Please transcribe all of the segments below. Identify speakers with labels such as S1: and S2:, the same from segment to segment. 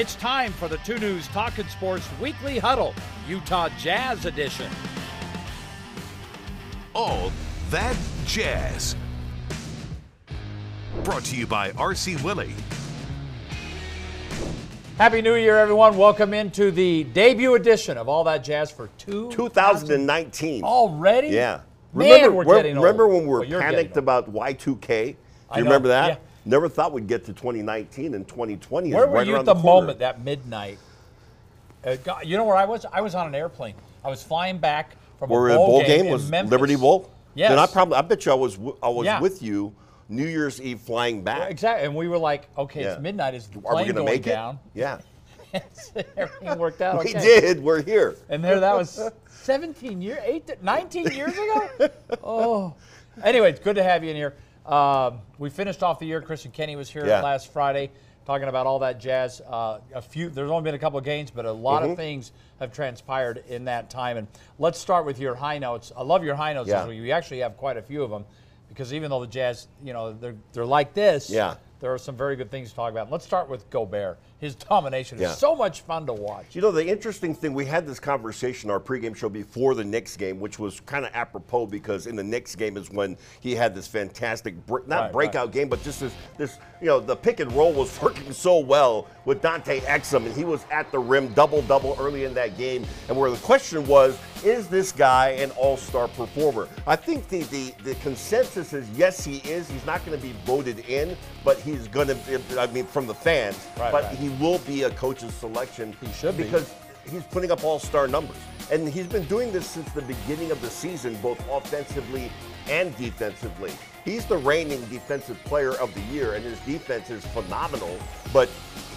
S1: It's time for the Two News Talking Sports Weekly Huddle, Utah Jazz Edition.
S2: All that jazz. Brought to you by RC Willey.
S1: Happy New Year, everyone. Welcome into the debut edition of All That Jazz for two
S3: 2019.
S1: already.
S3: Yeah.
S1: Man,
S3: remember,
S1: we're
S3: re-
S1: getting old.
S3: remember when we were
S1: Well, you're
S3: panicked about Y2K? Do you
S1: I know,
S3: remember that?
S1: yeah.
S3: Never thought we'd get to 2019 and 2020 is
S1: Where were
S3: right
S1: you at the,
S3: corner.
S1: moment that midnight? Uh, God, you know where I was? I was on an airplane. I was flying back from
S3: Where
S1: a
S3: the
S1: bowl,
S3: bowl
S1: game,
S3: game was
S1: Memphis.
S3: Liberty Bowl?
S1: Yes.
S3: Then I probably I bet you I was I was
S1: Yeah.
S3: with you New Year's Eve flying back.
S1: Exactly. And we were like, okay,
S3: Yeah.
S1: it's midnight. Is the
S3: Are we
S1: plane
S3: gonna
S1: going
S3: make
S1: down?
S3: it? Yeah.
S1: Everything worked out
S3: We
S1: okay.
S3: did. We're here.
S1: And there, that was 17 years, eight, 19 years ago. Oh, anyway, it's good to have you in here. Um, we finished off the year. Kristen Kinney was here
S3: Yeah.
S1: last Friday, talking about all that jazz. Uh, a few, there's only been a couple of games, but a lot
S3: Mm-hmm.
S1: of things have transpired in that time. And let's start with your high notes. I love your high notes.
S3: Yeah.
S1: You actually have quite a few of them, because even though the Jazz, you know, they're they're like this.
S3: Yeah.
S1: There are some very good things to talk about. Let's start with Gobert. His domination
S3: Yeah.
S1: is so much fun to watch.
S3: You know, the interesting thing, we had this conversation our pregame show before the Knicks game, which was kind of apropos because in the Knicks game is when he had this fantastic, not
S1: Right,
S3: breakout
S1: right.
S3: game, but just this, this, you know, the pick and roll was working so well with Dante Exum, and he was at the rim double double early in that game. And where the question was, is this guy an all star performer? I think the, the, the consensus is yes, he is. He's not going to be voted in, but he's going to, I mean, from the fans,
S1: Right,
S3: but he will be a coach's selection.
S1: He should be.
S3: because he's putting up all-star numbers, and he's been doing this since the beginning of the season, both offensively and defensively. He's the reigning defensive player of the year, and his defense is phenomenal. But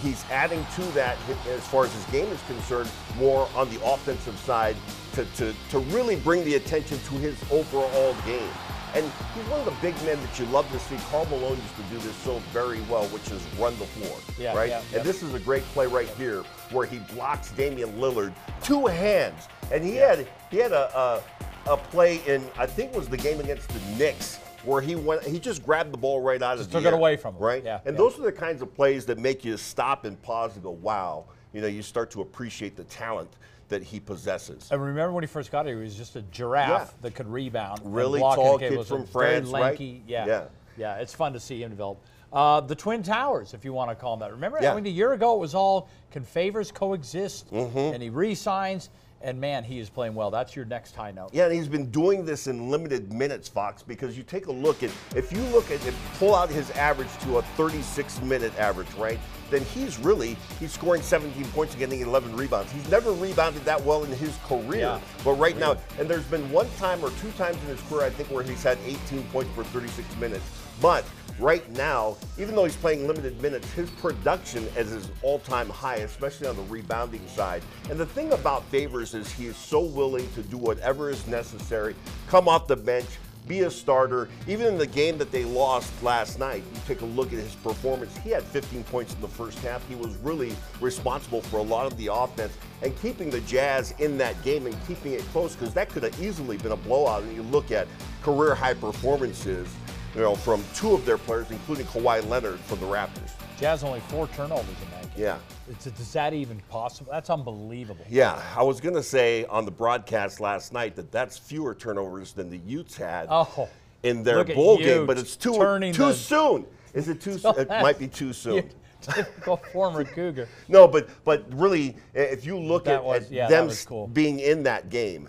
S3: he's adding to that as far as his game is concerned, more on the offensive side to, to, to really bring the attention to his overall game. And he's one of the big men that you love to see. Karl Malone used to do this so very well, which is run the floor.
S1: Yeah,
S3: right?
S1: yeah,
S3: and
S1: yeah.
S3: this is a great play right here where he blocks Damian Lillard two hands. And he had he had a, a a play in I think it was the game against the Knicks where he went he just grabbed the ball right out
S1: Just
S3: of the
S1: took it away from him.
S3: Right?
S1: Yeah,
S3: and
S1: yeah.
S3: those are the kinds of plays that make you stop and pause and go, wow. You know, you start to appreciate the talent that he possesses.
S1: And remember when he first got here, he was just a giraffe
S3: Yeah.
S1: that could rebound.
S3: Really tall kid
S1: was
S3: from
S1: very
S3: France, right?
S1: lanky, Yeah.
S3: Yeah.
S1: Yeah, it's fun to see him develop. Uh, the Twin Towers, if you want to call them that. Remember,
S3: Yeah.
S1: I mean, a year ago it was all can favors coexist,
S3: Mm-hmm.
S1: and he re-signs, and man, he is playing well. That's your next high note.
S3: Yeah, and he's been doing this in limited minutes, Fox, because you take a look at if you look at it, pull out his average to a 36 minute average, right? Then he's really he's scoring 17 points and getting 11 rebounds. He's never rebounded that well in his career,
S1: Yeah.
S3: but right now, and there's been one time or two times in his career, I think, where he's had 18 points per 36 minutes. But right now, even though he's playing limited minutes, his production is his all-time high, especially on the rebounding side. And the thing about Favors is he is so willing to do whatever is necessary, come off the bench, be a starter. Even in the game that they lost last night, you take a look at his performance. He had 15 points in the first half. He was really responsible for a lot of the offense and keeping the Jazz in that game and keeping it close because that could have easily been a blowout. And you look at career high performances, you know, from two of their players, including Kawhi Leonard from the Raptors.
S1: Jazz only four turnovers in that game.
S3: Yeah.
S1: It's, is that even possible? That's unbelievable.
S3: Yeah, I was going to say on the broadcast last night that that's fewer turnovers than the Utes had
S1: Oh,
S3: in their bowl game, but it's too too
S1: the-
S3: soon. Is it too? soon? It might be too soon.
S1: Typical former Cougar.
S3: No, but but really, if you look
S1: That
S3: at,
S1: was-
S3: at
S1: yeah,
S3: them
S1: cool.
S3: being in that game,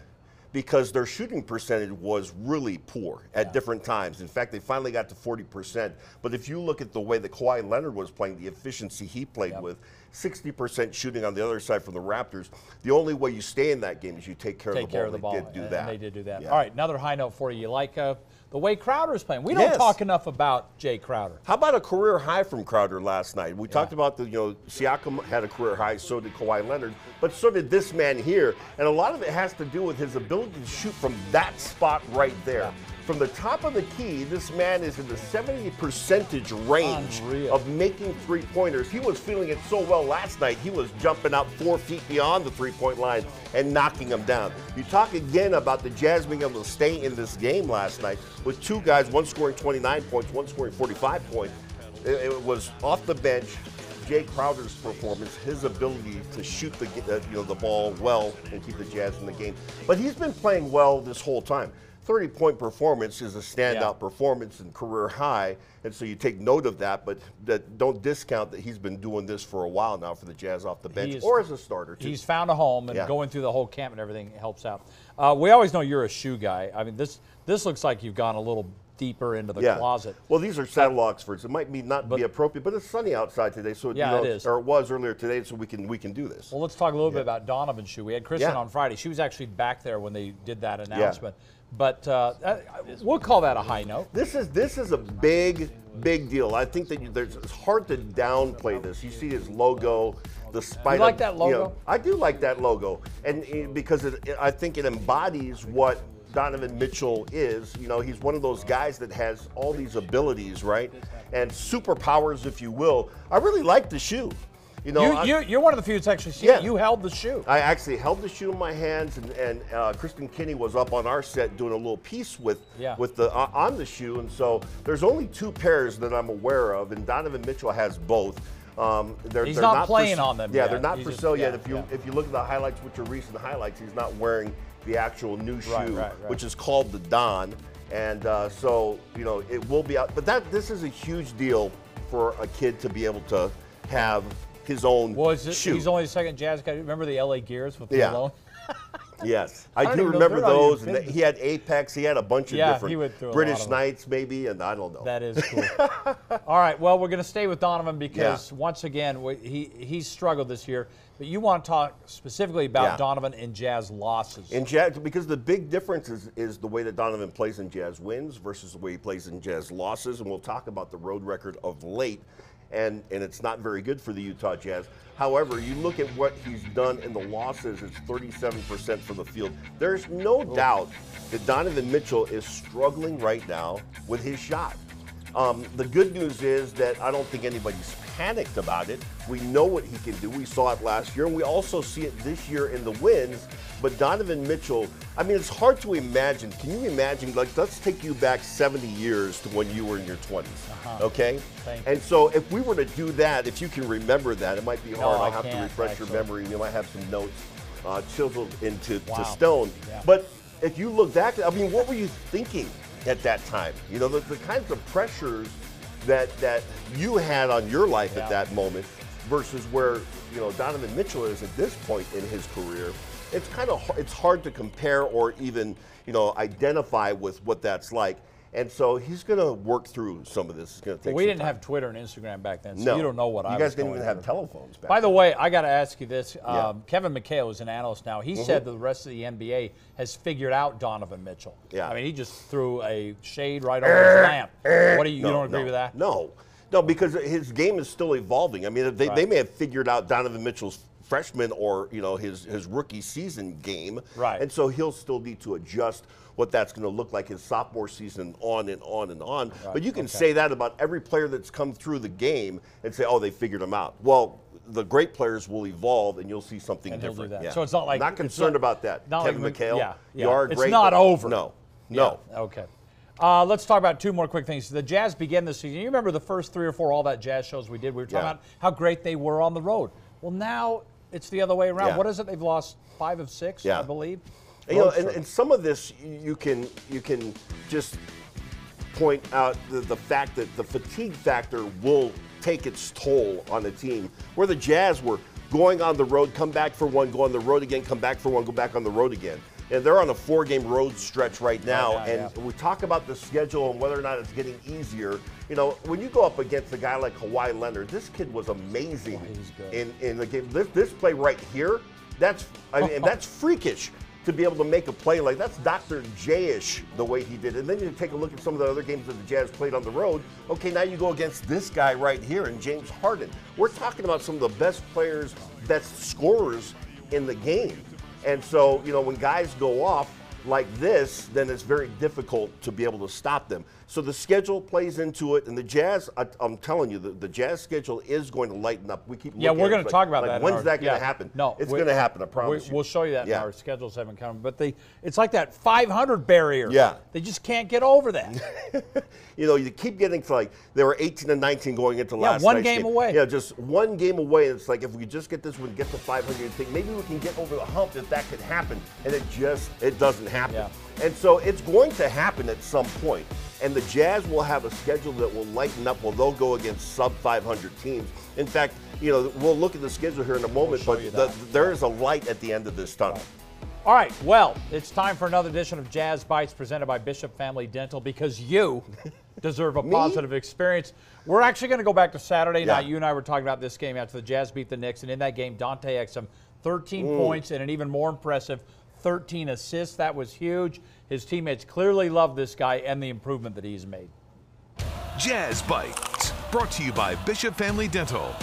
S3: because their shooting percentage was really poor at different times. In fact, they finally got to 40%. But if you look at the way that Kawhi Leonard was playing, the efficiency he played
S1: Yep.
S3: with, 60% shooting on the other side from the Raptors, the only way you stay in that game is you take care
S1: Take
S3: of the
S1: care
S3: ball.
S1: of the
S3: They
S1: ball.
S3: did do
S1: and
S3: that.
S1: they did do that.
S3: Yeah.
S1: All right, another high note for you. You like uh, the way Crowder's playing. We don't
S3: Yes.
S1: talk enough about Jae Crowder.
S3: How about a career high from Crowder last night? We talked about the, you know, Siakam had a career high, so did Kawhi Leonard, but so did this man here. And a lot of it has to do with his ability to shoot from that spot right there. From the top of the key, this man is in the 70 percentage range
S1: Unreal.
S3: of making three pointers. He was feeling it so well last night, he was jumping out four feet beyond the three point line and knocking them down. You talk again about the Jazz being able to stay in this game last night with two guys, one scoring 29 points, one scoring 45 points. It, it was off the bench, Jae Crowder's performance, his ability to shoot the uh, you know the ball well and keep the Jazz in the game. But he's been playing well this whole time. 30 point performance is a standout
S1: Yeah.
S3: performance and career high, and so you take note of that. But that don't discount that he's been doing this for a while now for the Jazz off the bench
S1: is-
S3: or as a starter too.
S1: He's found a home, and
S3: Yeah.
S1: going through the whole camp and everything helps out. Uh, we always know you're a shoe guy. I mean, this this looks like you've gone a little deeper into the
S3: yeah.
S1: closet.
S3: Well, these are saddle Oxfords. It might be not be appropriate, but it's sunny outside today, so
S1: Yeah,
S3: you know,
S1: it is.
S3: or it was earlier today, so we can we can do this.
S1: Well, let's talk a little bit about Donovan's shoe. We had Kristen
S3: Yeah.
S1: on Friday. She was actually back there when they did that announcement. But uh, uh, we'll call that a high note.
S3: This is this is a big big deal. I think that you, there's it's hard to downplay this. You see his logo, the spider.
S1: You like that logo?
S3: know, I do like that logo, and uh, because it, I think it embodies what Donovan Mitchell is. You know, he's one of those guys that has all these abilities, right, and superpowers, if you will. I really like the shoe. You know,
S1: You, you, you're one of the few that's actually seen
S3: Yeah.
S1: You held the shoe.
S3: I actually held the shoe in my hands, and, and uh, Kristen Kinney was up on our set doing a little piece with
S1: Yeah.
S3: with the uh, on the shoe, and so there's only two pairs that I'm aware of, and Donovan Mitchell has both. Um, they're,
S1: He's
S3: they're
S1: not
S3: for
S1: playing
S3: s-
S1: on them
S3: Yeah,
S1: yet.
S3: they're not
S1: He's
S3: for sale yet.
S1: yeah,
S3: If you
S1: yeah.
S3: if you look at the highlights, which are recent highlights, he's not wearing the actual new shoe,
S1: Right, right, right.
S3: which is called the Don, and uh, so you know it will be out. But that this is a huge deal for a kid to be able to have his own
S1: Well,
S3: shoe.
S1: he's only the second Jazz guy. Remember the LA Gears with
S3: Yeah.
S1: Malone?
S3: Yes,
S1: I
S3: I, do remember
S1: they're not even
S3: those. And he had Apex. He had a bunch of
S1: Yeah,
S3: different
S1: he went through a lot
S3: British. Knights, maybe, and I don't know.
S1: That is cool. All right. Well, we're going to stay with Donovan because
S3: Yeah.
S1: once again, we- he he's struggled this year. But you want to talk specifically about
S3: Yeah.
S1: Donovan and Jazz losses.
S3: in Jazz, because the big difference is, is the way that Donovan plays in Jazz wins versus the way he plays in Jazz losses, and we'll talk about the road record of late, and and it's not very good for the Utah Jazz. However, you look at what he's done in the losses; it's 37% from the field. There's no oh. doubt that Donovan Mitchell is struggling right now with his shot. Um, the good news is that I don't think anybody's panicked about it. We know what he can do. We saw it last year, and we also see it this year in the wins. But Donovan Mitchell, I mean, it's hard to imagine. Can you imagine? Like, let's take you back 70 years to when you were in your 20s, okay?
S1: Uh-huh. Thank you.
S3: And so, if we were to do that, if you can remember that, it might be hard.
S1: I
S3: I'll have to refresh your memory. You might have some notes uh, chiseled into
S1: Wow.
S3: to stone.
S1: Yeah.
S3: But if you look back, I mean, what were you thinking at that time? You know, the, the kinds of pressures that that you had on your life
S1: Yeah.
S3: at that moment versus where you know Donovan Mitchell is at this point in his career. It's kind of it's hard to compare or even you know identify with what that's like. And so he's going to work through some of this. It's going to take.
S1: we didn't
S3: time.
S1: have Twitter and Instagram back then, so
S3: No,
S1: you don't know what
S3: you
S1: I
S3: You
S1: guys
S3: didn't even have
S1: through.
S3: telephones back.
S1: By the
S3: then.
S1: way, I got to ask you this.
S3: Yeah. Mm-hmm.
S1: Um, Kevin McHale is an analyst now. He said that the rest of the NBA has figured out Donovan Mitchell.
S3: Yeah.
S1: I mean, he just threw a shade right over his lamp. What do you, you
S3: No,
S1: don't agree
S3: no,
S1: with that?
S3: No, no, because his game is still evolving. I mean, they, they may have figured out Donovan Mitchell's freshman or you know his his rookie season game,
S1: Right.
S3: And so he'll still need to adjust what that's going to look like his sophomore season, on and on and on. But you can
S1: okay.
S3: say that about every player that's come through the game and say, oh, they figured him out. Well. The great players will evolve, and you'll see something
S1: And
S3: different. Yeah.
S1: So it's not like-
S3: not concerned
S1: not-
S3: about that. Kevin
S1: like-
S3: McHale,
S1: yeah,
S3: you
S1: yeah.
S3: are
S1: It's
S3: great.
S1: not over.
S3: No, no.
S1: Yeah, Okay. Uh, let's talk about two more quick things. The Jazz began this season. You remember the first three or four All That Jazz shows we did? We were talking
S3: Yeah.
S1: about how great they were on the road. Well, now it's the other way around.
S3: Yeah.
S1: What is it? They've lost five of six,
S3: Yeah.
S1: I believe.
S3: And, you know, and, and some of this you can you can just point out the, the fact that the fatigue factor will take its toll on the team. Where the Jazz were going on the road, come back for one, go on the road again, come back for one, go back on the road again. And they're on a four-game road stretch right now,
S1: yeah,
S3: and
S1: yeah.
S3: we talk about the schedule and whether or not it's getting easier. You know, when you go up against a guy like Kawhi Leonard, this kid was amazing
S1: oh, good.
S3: in, in the game. This, this play right here, that's I mean, that's freakish to be able to make a play like that's Dr. J-ish the way he did. And then you take a look at some of the other games that the Jazz played on the road. Okay, now you go against this guy right here and James Harden. We're talking about some of the best players, best scorers in the game. And so, you know, when guys go off, like this, then it's very difficult to be able to stop them. So the schedule plays into it, and the Jazz. I, am telling you, the, the Jazz schedule is going to lighten up. We keep
S1: yeah,
S3: looking
S1: we're going to talk about
S3: like,
S1: that.
S3: When's
S1: our-
S3: that going to
S1: yeah.
S3: happen?
S1: No,
S3: it's going to happen. I
S1: we-
S3: promise you.
S1: We'll show you that.
S3: Yeah.
S1: Our schedules haven't come, but they it's like that 500 barrier.
S3: Yeah.
S1: they just can't get over that.
S3: you know, you keep getting to like they were 18 and 19 going into
S1: Yeah,
S3: last Yeah,
S1: one
S3: night's
S1: game away.
S3: Yeah, just one game away. It's like if we just get this one, get to 500, you think maybe we can get over the hump if that could happen, and it just it doesn't happen.
S1: Yeah.
S3: And so it's going to happen at some point. And the Jazz will have a schedule that will lighten up. Well, they'll go against sub 500 teams. In fact, you know, we'll look at the schedule here in a moment,
S1: show
S3: but the, there is a light at the end of this tunnel.
S1: All right, well, it's time for another edition of Jazz Bites presented by Bishop Family Dental because you deserve a positive experience. We're actually going to go back to Saturday
S3: Yeah.
S1: night. You and I were talking about this game after the Jazz beat the Knicks, and in that game, Dante Exum, 13
S3: Mm.
S1: points and an even more impressive 13 assists. That was huge. His teammates clearly love this guy and the improvement that he's made.
S2: Jazz Bites, brought to you by Bishop Family Dental.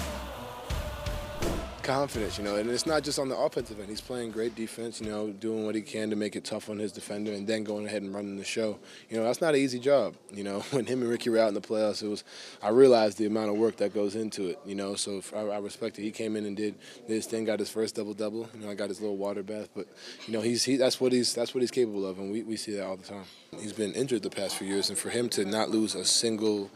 S4: Confidence, you know, and it's not just on the offensive end. He's playing great defense, you know, doing what he can to make it tough on his defender, and then going ahead and running the show. You know, that's not an easy job. You know, when him and Ricky were out in the playoffs, it was. I realized the amount of work that goes into it. You know, so I, I respect it. He came in and did, did his thing, got his first double double. You know, I got his little water bath, but you know, he's he. That's what he's that's what he's capable of, and we, we see that all the time. He's been injured the past few years, and for him to not lose a single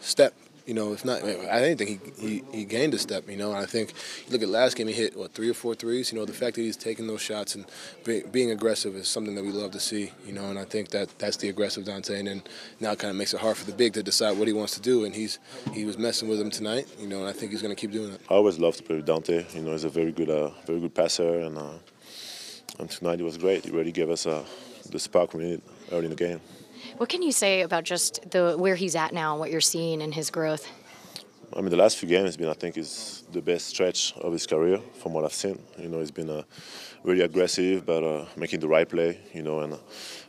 S4: step you know, if not, I didn't think he, he, he gained a step, you know. And I think, look at last game, he hit, what, three or four threes? You know, the fact that he's taking those shots and be, being aggressive is something that we love to see, you know. And I think that that's the aggressive Dante. And then now it kind of makes it hard for the big to decide what he wants to do. And he's he was messing with him tonight, you know, and I think he's going to keep doing it.
S5: I always love to play with Dante. You know, he's a very good, uh, very good passer, and uh, and tonight he was great. He really gave us uh, the spark we needed early in the game.
S6: What can you say about just the where he's at now and what you're seeing in his growth?
S5: I mean, the last few games has been, I think, is the best stretch of his career from what I've seen. You know, he's been uh, really aggressive, but uh, making the right play. You know, and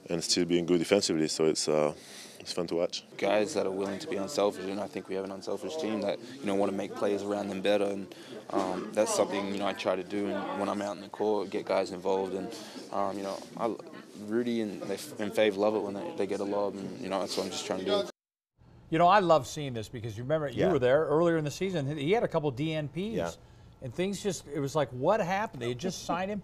S5: and still being good defensively. So it's uh, it's fun to watch.
S7: guys that are willing to be unselfish, and I think we have an unselfish team that you know want to make plays around them better, and um, that's something you know I try to do. And when I'm out in the court, get guys involved, and um, you know, I, Rudy and they, and Fave love it when they, they get a lob, and you know that's what I'm just trying to do.
S1: You know, I love seeing this because you remember
S3: Yeah.
S1: you were there earlier in the season. He had a couple DNPs,
S3: Yeah.
S1: and things just it was like, what happened? They had just signed him.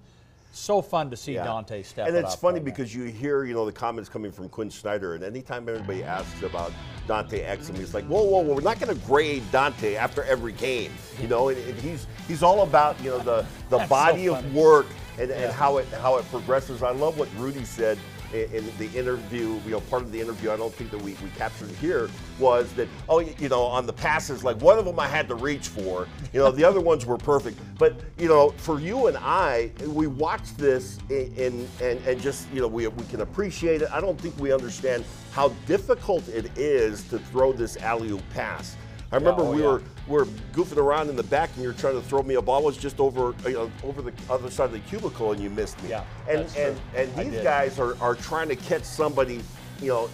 S1: So fun to see
S3: Yeah.
S1: Dante step up.
S3: And
S1: it
S3: it's
S1: up
S3: funny
S1: right now.
S3: because you hear, you know, the comments coming from Quin Snyder, and anytime anybody asks about Dante Exum, he's like, whoa, whoa, whoa, we're not going to grade Dante after every game. You know, and, and he's he's all about, you know, the, the
S1: That's
S3: body
S1: so
S3: of work and, and how it how it progresses. I love what Rudy said in, the interview, you know, part of the interview, I don't think that we, we captured here, was that, oh, you know, on the passes, like one of them I had to reach for, you know, the other ones were perfect. But, you know, for you and I, we watched this in, in and, and just, you know, we, we can appreciate it. I don't think we understand how difficult it is to throw this alley oop pass. I remember
S1: oh,
S3: we
S1: yeah.
S3: were we were goofing around in the back, and you were trying to throw me a ball. It was just over you know, over the other side of the cubicle, and you missed me.
S1: Yeah,
S3: and
S1: that's
S3: and
S1: true.
S3: and these guys are, are trying to catch somebody, you know,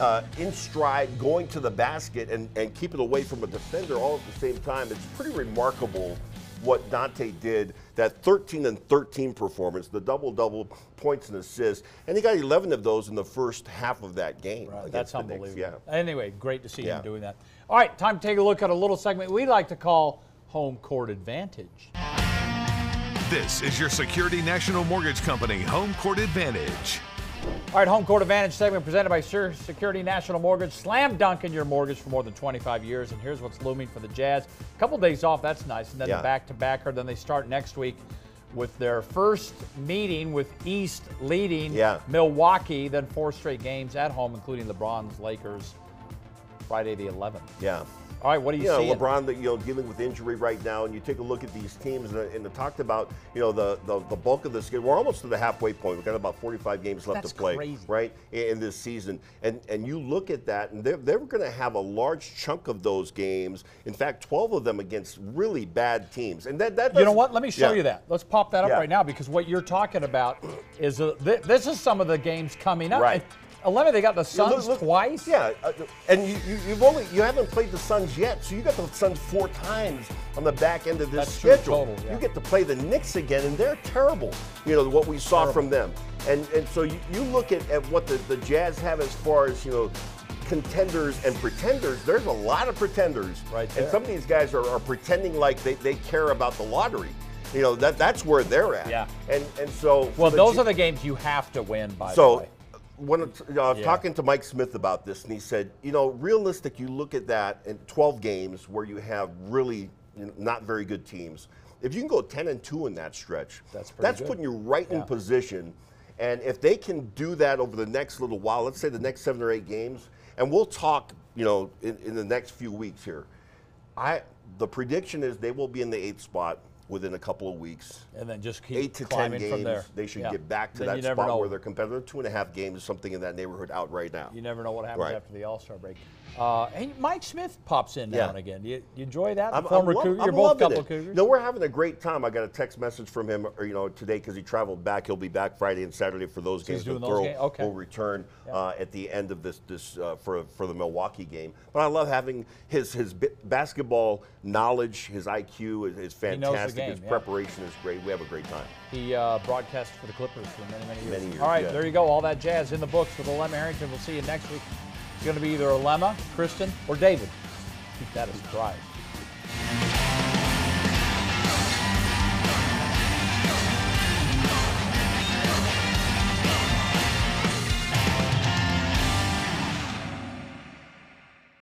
S3: uh, in stride, going to the basket, and and keep it away from a defender all at the same time. It's pretty remarkable what Dante did. That 13 and 13 performance, the double double points and assists, and he got 11 of those in the first half of that game.
S1: Right, That's
S3: Knicks.
S1: unbelievable.
S3: Yeah.
S1: Anyway, great to see
S3: Yeah.
S1: him doing that. All right, time to take a look at a little segment we like to call Home Court Advantage.
S2: This is your Security National Mortgage Company Home Court Advantage.
S1: All right, Home Court Advantage segment presented by Sure Security National Mortgage. Slam dunking your mortgage for more than 25 years. And here's what's looming for the Jazz. A couple days off, that's nice. And then
S3: Yeah.
S1: the back to backer. Then they start next week with their first meeting with East leading
S3: Yeah.
S1: Milwaukee. Then four straight games at home, including LeBron's Lakers, Friday the 11th.
S3: Yeah.
S1: All right, what do you
S3: you know,
S1: see?
S3: LeBron, that you know, dealing with injury right now, and you take a look at these teams, and, and it talked about, you know, the, the the bulk of the schedule. We're almost to the halfway point. We've got about 45 games left
S1: That's
S3: to play,
S1: crazy.
S3: right, in, in this season. And and you look at that, and they're they're going to have a large chunk of those games. In fact, 12 of them against really bad teams. And that that
S1: You know what? Let me show
S3: Yeah.
S1: you that. Let's pop that up
S3: Yeah.
S1: right now because what you're talking about is uh, th- this is some of the games coming up.
S3: Right.
S1: 11, they got the
S3: Yeah, look-
S1: Suns
S3: look-
S1: twice.
S3: Yeah, uh, and you, you, you've only you haven't played the Suns Suns yet. So you got the Suns four times on the back end of this
S1: That's
S3: schedule.
S1: total, yeah.
S3: You get to play the Knicks again, and they're terrible. You know what we saw from them. And and so you, you look at, at what the, the Jazz have as far as you know contenders and pretenders. There's a lot of pretenders,
S1: Right
S3: And some of these guys are, are pretending like they, they care about the lottery. You know that that's where they're at.
S1: Yeah.
S3: And and so
S1: Well, those
S3: J-
S1: are the games you have to win, by the
S3: so
S1: way.
S3: When it's- you uh, know, I was
S1: Yeah.
S3: talking to Mike Smith about this, and he said, you know, realistic, you look at that in 12 games where you have really you know, not very good teams. If you can go 10 and 2 in that stretch,
S1: That's pretty good.
S3: putting you right
S1: Yeah.
S3: in position. And if they can do that over the next little while, let's say the next seven or eight games, and we'll talk, you know, in, in the next few weeks here. I the prediction is they will be in the eighth spot within a couple of weeks
S1: And then just keep
S3: eight to ten
S1: climbing
S3: games,
S1: from there.
S3: they should
S1: Yeah.
S3: get back to
S1: Then
S3: that spot
S1: know.
S3: where they're competitive. Two and a half games, something in that neighborhood out right now.
S1: You never know what happens
S3: Right.
S1: after the All Star break. Uh, and Mike Smith pops in now
S3: Yeah.
S1: and again. You, you enjoy that?
S3: I'm,
S1: Former
S3: I'm
S1: Cougar.
S3: I'm
S1: You're both couple
S3: it.
S1: Cougars.
S3: No, we're having a great time. I got a text message from him, or, you know, today because he traveled back. He'll be back Friday and Saturday for those
S1: So he's
S3: games.
S1: doing
S3: and
S1: those games? Okay.
S3: Will return uh, at the end of this this uh, for for the Milwaukee game. But I love having his his basketball knowledge, his IQ is, is fantastic.
S1: Game,
S3: his
S1: yeah.
S3: preparation is great. We have a great time.
S1: He uh, broadcast for the Clippers for many, many years.
S3: Many years,
S1: All right,
S3: yeah.
S1: there you go. All that jazz in the books with Alema Harrington. We'll see you next week. It's going to be either Alema, Kristen, or David. Keep that a surprise.